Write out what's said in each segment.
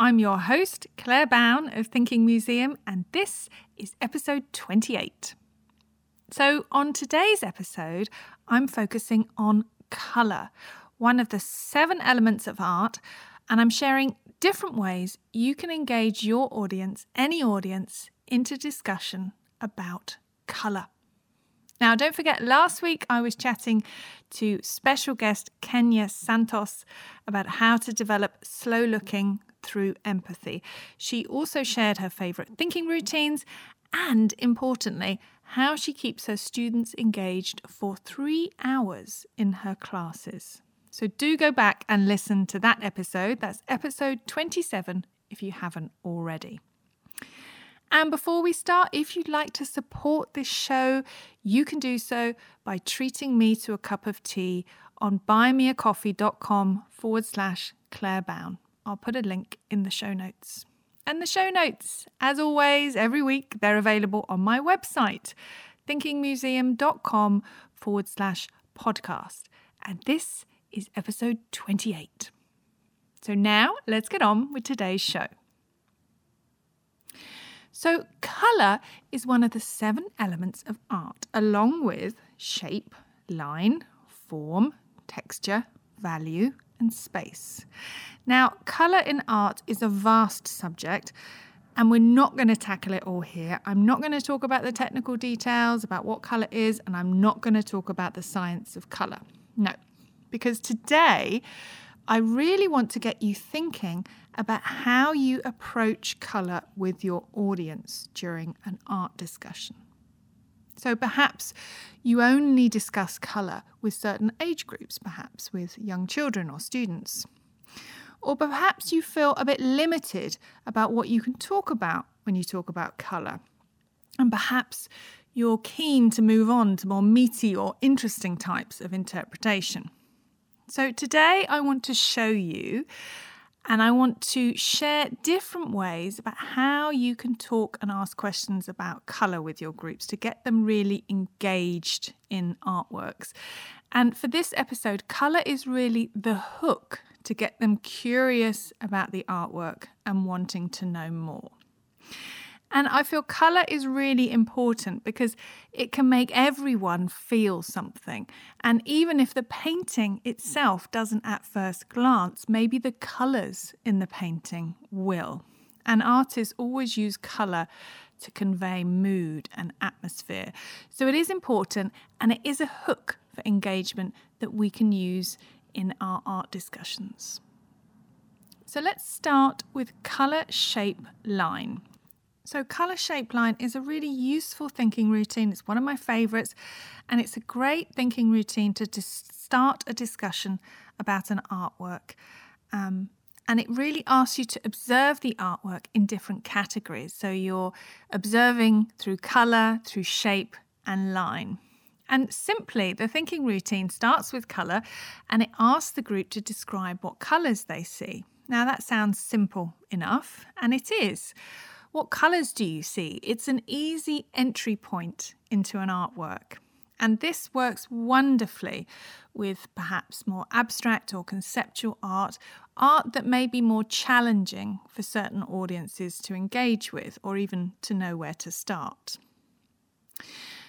I'm your host, Claire Bown of Thinking Museum, and this is episode 28. So, on today's episode, I'm focusing on colour, one of the seven elements of art, and I'm sharing different ways you can engage your audience, any audience, into discussion about colour. Now, don't forget, last week I was chatting to special guest Kenya Santos about how to develop slow looking through empathy. She also shared her favourite thinking routines and, importantly, how she keeps her students engaged for three hours in her classes. So do go back and listen to that episode. That's episode 27 if you haven't already. And before we start, if you'd like to support this show, you can do so by treating me to a cup of tea on buymeacoffee.com forward slash Claire Bown. I'll put a link in the show notes. And the show notes, as always, every week, they're available on my website, thinkingmuseum.com forward slash podcast. And this is episode 28. So now let's get on with today's show. So, colour is one of the seven elements of art, along with shape, line, form, texture, value, and space. Now, colour in art is a vast subject, and we're not going to tackle it all here. I'm not going to talk about the technical details about what colour is, and I'm not going to talk about the science of colour. No, because today I really want to get you thinking about how you approach colour with your audience during an art discussion. So perhaps you only discuss colour with certain age groups, perhaps with young children or students. Or perhaps you feel a bit limited about what you can talk about when you talk about colour. And perhaps you're keen to move on to more meaty or interesting types of interpretation. So today I want to show you and I want to share different ways about how you can talk and ask questions about colour with your groups to get them really engaged in artworks. And for this episode, colour is really the hook to get them curious about the artwork and wanting to know more. And I feel colour is really important because it can make everyone feel something. And even if the painting itself doesn't at first glance, maybe the colours in the painting will. And artists always use colour to convey mood and atmosphere. So it is important and it is a hook for engagement that we can use in our art discussions. So let's start with colour, shape, line. So, colour shape line is a really useful thinking routine. It's one of my favourites, and it's a great thinking routine to dis- start a discussion about an artwork. Um, and it really asks you to observe the artwork in different categories. So, you're observing through colour, through shape, and line. And simply, the thinking routine starts with colour and it asks the group to describe what colours they see. Now, that sounds simple enough, and it is. What colours do you see? It's an easy entry point into an artwork. And this works wonderfully with perhaps more abstract or conceptual art, art that may be more challenging for certain audiences to engage with or even to know where to start.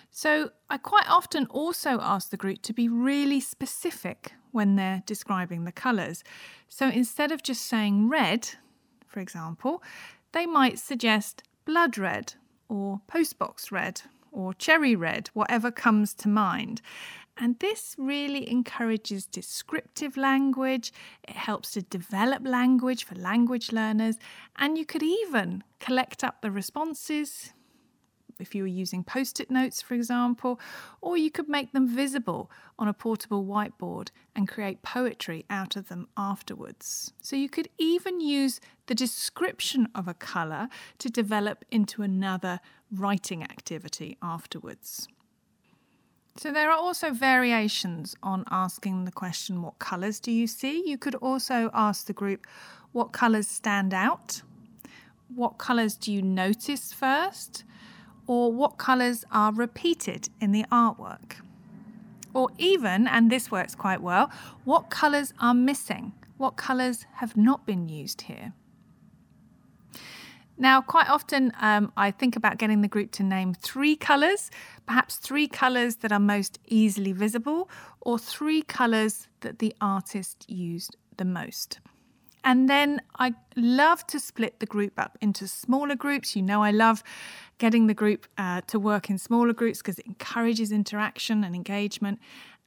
So, I quite often also ask the group to be really specific when they're describing the colours. So, instead of just saying red, for example, they might suggest blood red or postbox red or cherry red, whatever comes to mind. And this really encourages descriptive language, it helps to develop language for language learners, and you could even collect up the responses if you were using post it notes, for example, or you could make them visible on a portable whiteboard and create poetry out of them afterwards. So you could even use the description of a colour to develop into another writing activity afterwards. So, there are also variations on asking the question, What colours do you see? You could also ask the group, What colours stand out? What colours do you notice first? Or what colours are repeated in the artwork? Or even, and this works quite well, what colours are missing? What colours have not been used here? Now, quite often um, I think about getting the group to name three colours, perhaps three colours that are most easily visible, or three colours that the artist used the most. And then I love to split the group up into smaller groups. You know, I love getting the group uh, to work in smaller groups because it encourages interaction and engagement.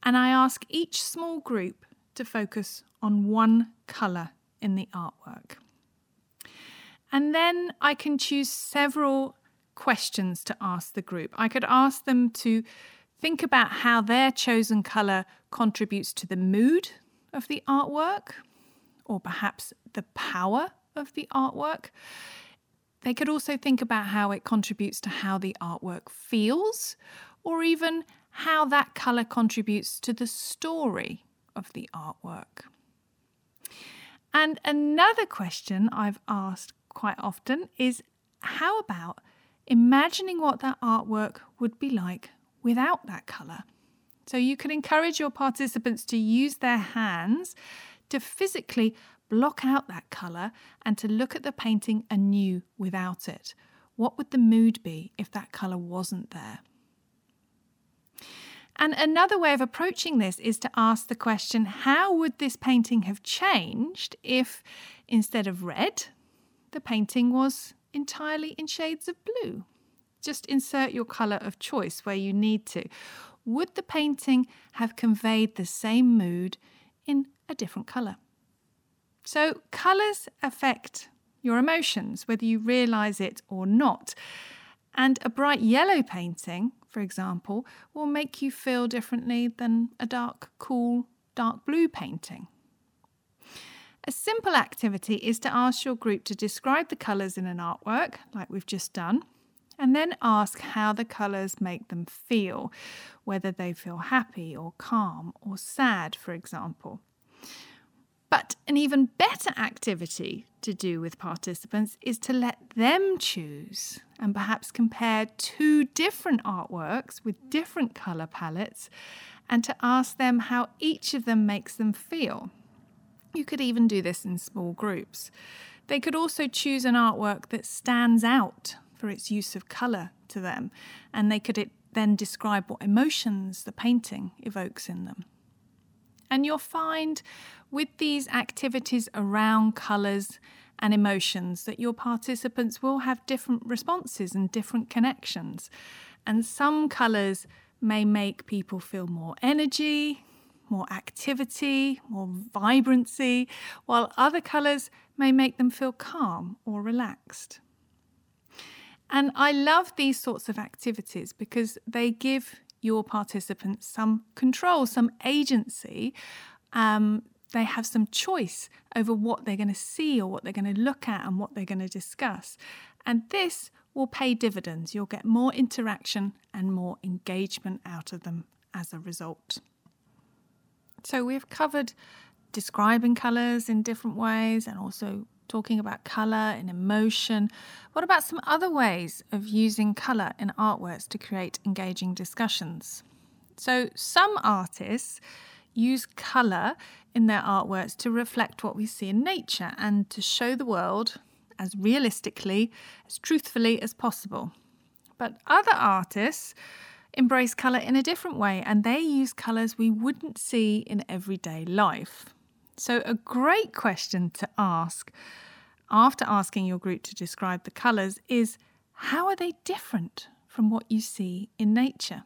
And I ask each small group to focus on one colour in the artwork. And then I can choose several questions to ask the group. I could ask them to think about how their chosen colour contributes to the mood of the artwork, or perhaps the power of the artwork. They could also think about how it contributes to how the artwork feels, or even how that colour contributes to the story of the artwork. And another question I've asked quite often is how about imagining what that artwork would be like without that colour? So you can encourage your participants to use their hands to physically block out that colour and to look at the painting anew without it. What would the mood be if that colour wasn't there? And another way of approaching this is to ask the question how would this painting have changed if instead of red, the painting was entirely in shades of blue. Just insert your colour of choice where you need to. Would the painting have conveyed the same mood in a different colour? So, colours affect your emotions, whether you realise it or not. And a bright yellow painting, for example, will make you feel differently than a dark, cool, dark blue painting. A simple activity is to ask your group to describe the colours in an artwork, like we've just done, and then ask how the colours make them feel, whether they feel happy or calm or sad, for example. But an even better activity to do with participants is to let them choose and perhaps compare two different artworks with different colour palettes and to ask them how each of them makes them feel. You could even do this in small groups. They could also choose an artwork that stands out for its use of colour to them, and they could then describe what emotions the painting evokes in them. And you'll find with these activities around colours and emotions that your participants will have different responses and different connections. And some colours may make people feel more energy, more activity, more vibrancy, while other colours may make them feel calm or relaxed. And I love these sorts of activities because they give your participants some control, some agency. Um, they have some choice over what they're going to see or what they're going to look at and what they're going to discuss. And this will pay dividends. You'll get more interaction and more engagement out of them as a result. So we've covered describing colours in different ways and also talking about colour and emotion. What about some other ways of using colour in artworks to create engaging discussions? So some artists use colour in their artworks to reflect what we see in nature and to show the world as realistically, as truthfully as possible. But other artists embrace colour in a different way and they use colours we wouldn't see in everyday life. So, a great question to ask after asking your group to describe the colours is how are they different from what you see in nature?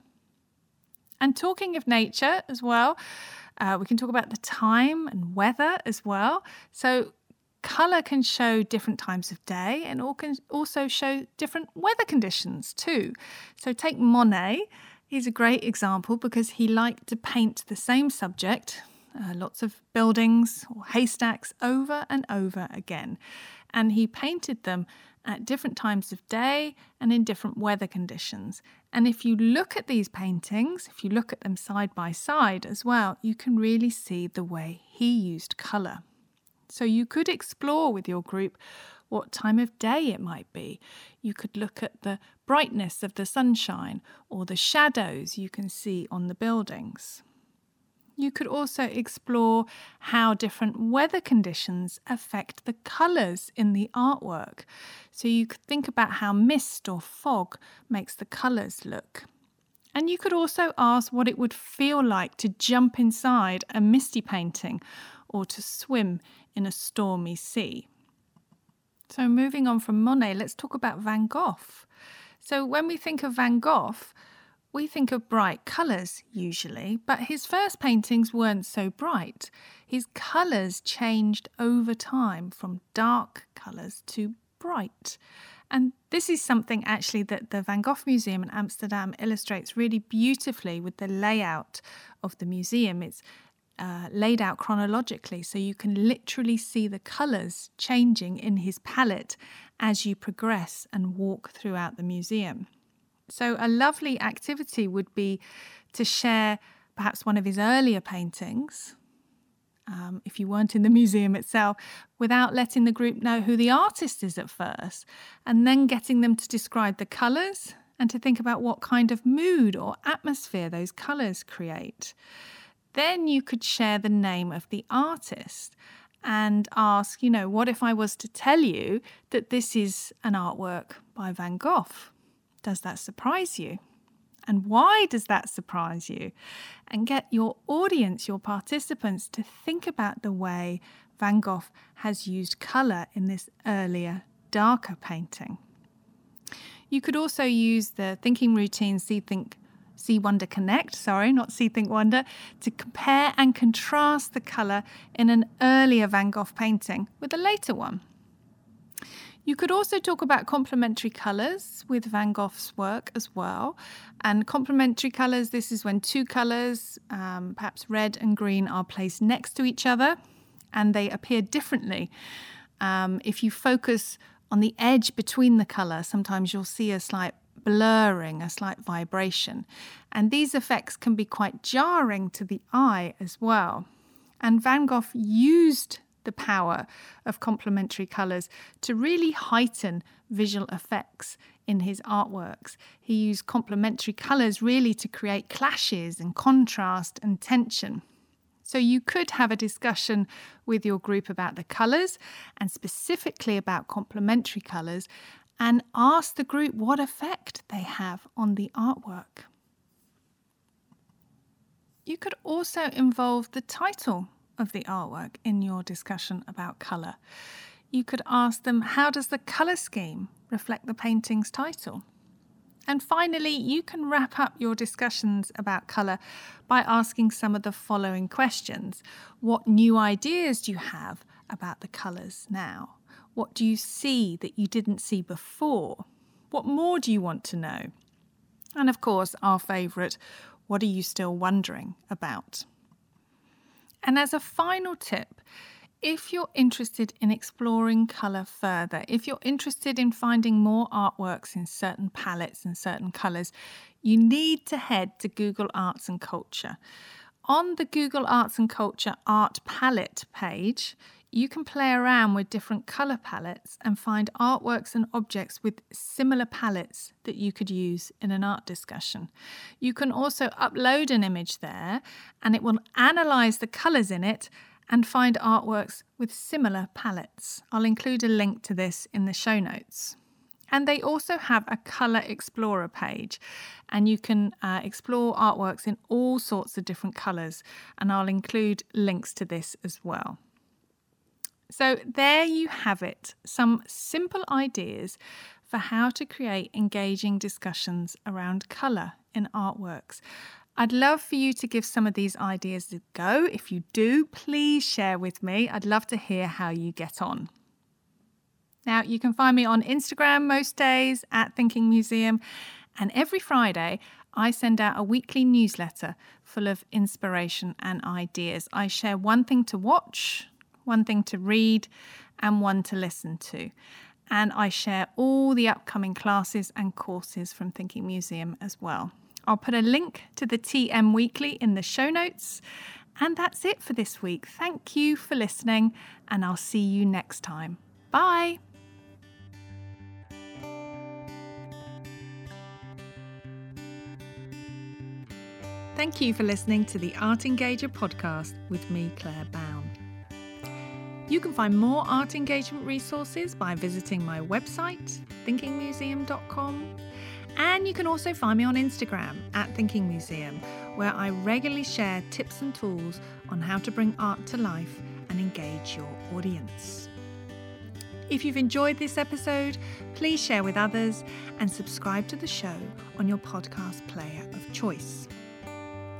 And talking of nature as well, uh, we can talk about the time and weather as well. So, Colour can show different times of day and also show different weather conditions too. So take Monet, he's a great example because he liked to paint the same subject, uh, lots of buildings or haystacks, over and over again. And he painted them at different times of day and in different weather conditions. And if you look at these paintings, if you look at them side by side as well, you can really see the way he used colour. So you could explore with your group what time of day it might be. You could look at the brightness of the sunshine or the shadows you can see on the buildings. You could also explore how different weather conditions affect the colours in the artwork. So you could think about how mist or fog makes the colours look. And you could also ask what it would feel like to jump inside a misty painting or to swim in a stormy sea. So, moving on from Monet, let's talk about Van Gogh. So, when we think of Van Gogh, we think of bright colours usually, but his first paintings weren't so bright. His colours changed over time from dark colours to bright. And this is something actually that the Van Gogh Museum in Amsterdam illustrates really beautifully with the layout of the museum. It's uh, laid out chronologically, so you can literally see the colours changing in his palette as you progress and walk throughout the museum. So, a lovely activity would be to share perhaps one of his earlier paintings, um, if you weren't in the museum itself, without letting the group know who the artist is at first, and then getting them to describe the colours and to think about what kind of mood or atmosphere those colours create. Then you could share the name of the artist and ask, you know, what if I was to tell you that this is an artwork by Van Gogh? Does that surprise you? And why does that surprise you? And get your audience, your participants, to think about the way Van Gogh has used colour in this earlier, darker painting. You could also use the thinking routine See, Think, See Wonder Connect, sorry, not See Think Wonder, to compare and contrast the colour in an earlier Van Gogh painting with a later one. You could also talk about complementary colours with Van Gogh's work as well. And complementary colours, this is when two colours, um, perhaps red and green, are placed next to each other and they appear differently. Um, if you focus on the edge between the colour, sometimes you'll see a slight blurring, a slight vibration. And these effects can be quite jarring to the eye as well. And Van Gogh used the power of complementary colours to really heighten visual effects in his artworks. He used complementary colours really to create clashes and contrast and tension. So you could have a discussion with your group about the colours and specifically about complementary colours and ask the group what effect they have on the artwork. You could also involve the title of the artwork in your discussion about colour. You could ask them, how does the colour scheme reflect the painting's title? And finally, you can wrap up your discussions about colour by asking some of the following questions What new ideas do you have about the colours now? What do you see that you didn't see before? What more do you want to know? And of course, our favourite, what are you still wondering about? And as a final tip, if you're interested in exploring colour further, if you're interested in finding more artworks in certain palettes and certain colours, you need to head to Google Arts and Culture. On the Google Arts and Culture Art Palette page, you can play around with different colour palettes and find artworks and objects with similar palettes that you could use in an art discussion. You can also upload an image there and it will analyse the colours in it and find artworks with similar palettes. I'll include a link to this in the show notes. And they also have a Colour Explorer page, and you can uh, explore artworks in all sorts of different colours. And I'll include links to this as well. So, there you have it some simple ideas for how to create engaging discussions around colour in artworks. I'd love for you to give some of these ideas a go. If you do, please share with me. I'd love to hear how you get on. Now, you can find me on Instagram most days at Thinking Museum, and every Friday I send out a weekly newsletter full of inspiration and ideas. I share one thing to watch, one thing to read, and one to listen to. and I share all the upcoming classes and courses from Thinking Museum as well. I'll put a link to the TM Weekly in the show notes. And that's it for this week. Thank you for listening, and I'll see you next time. Bye. Thank you for listening to the Art Engager podcast with me, Claire Bown. You can find more art engagement resources by visiting my website, thinkingmuseum.com, and you can also find me on Instagram at Thinking Museum, where I regularly share tips and tools on how to bring art to life and engage your audience. If you've enjoyed this episode, please share with others and subscribe to the show on your podcast player of choice.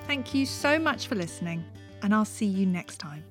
Thank you so much for listening, and I'll see you next time.